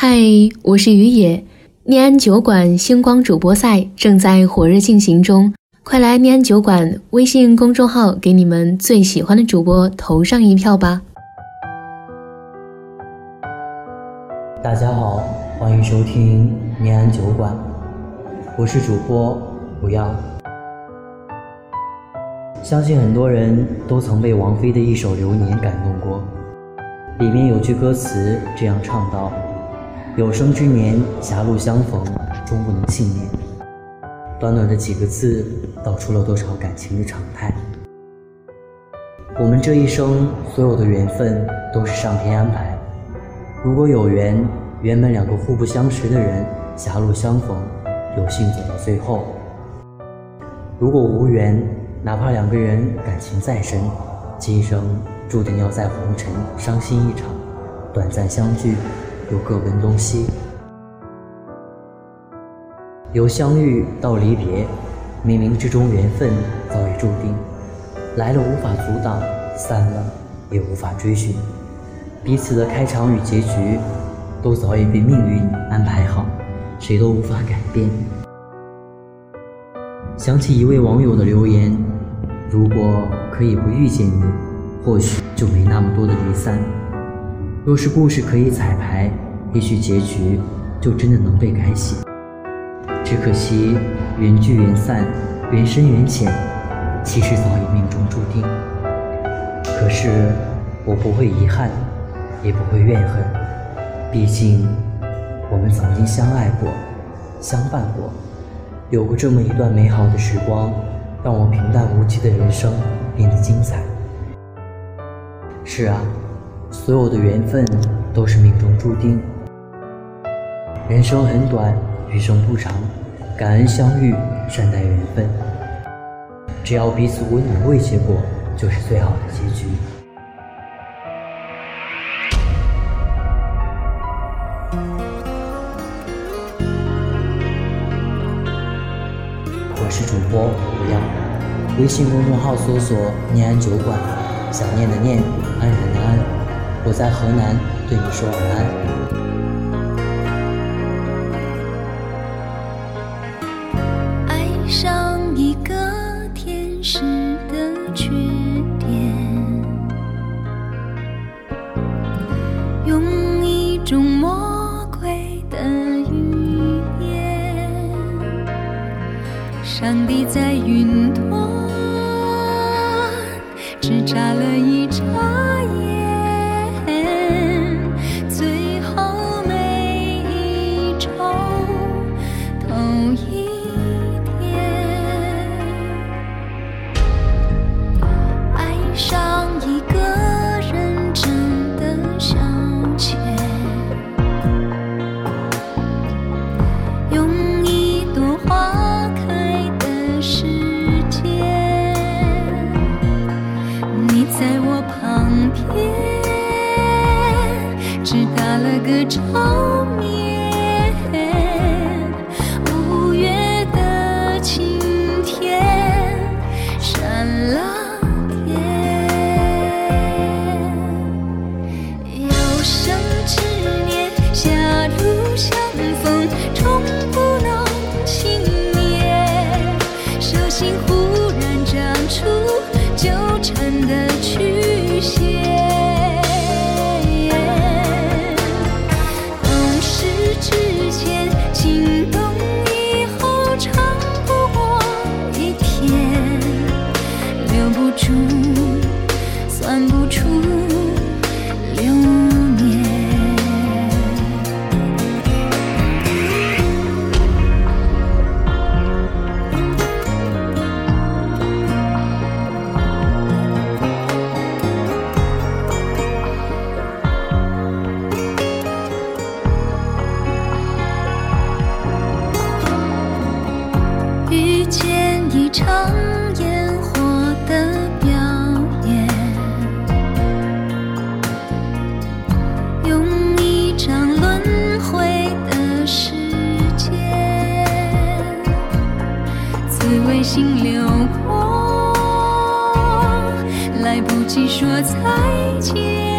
嗨，我是于野。念安酒馆星光主播赛正在火热进行中，快来念安酒馆微信公众号，给你们最喜欢的主播投上一票吧！大家好，欢迎收听念安酒馆，我是主播不要。相信很多人都曾被王菲的一首《流年》感动过，里面有句歌词这样唱道。有生之年，狭路相逢，终不能幸免。短短的几个字，道出了多少感情的常态。我们这一生，所有的缘分都是上天安排。如果有缘，原本两个互不相识的人，狭路相逢，有幸走到最后；如果无缘，哪怕两个人感情再深，今生注定要在红尘伤心一场，短暂相聚。又各奔东西，由相遇到离别，冥冥之中缘分早已注定，来了无法阻挡，散了也无法追寻，彼此的开场与结局，都早已被命运安排好，谁都无法改变。想起一位网友的留言：如果可以不遇见你，或许就没那么多的离散。若是故事可以彩排，也许结局就真的能被改写。只可惜缘聚缘散，缘深缘浅，其实早已命中注定。可是我不会遗憾，也不会怨恨，毕竟我们曾经相爱过，相伴过，有过这么一段美好的时光，让我平淡无奇的人生变得精彩。是啊。所有的缘分都是命中注定。人生很短，余生不长，感恩相遇，善待缘分。只要彼此温暖慰藉过，就是最好的结局。我是主播吴亮，微信公众号搜索“念安酒馆”，想念的念，安然的安。我在河南对你说晚安。爱上一个天使的缺点，用一种魔鬼的语言，上帝在云端只眨了一眨世界，你在我旁边，只打了个招呼。心流过，来不及说再见，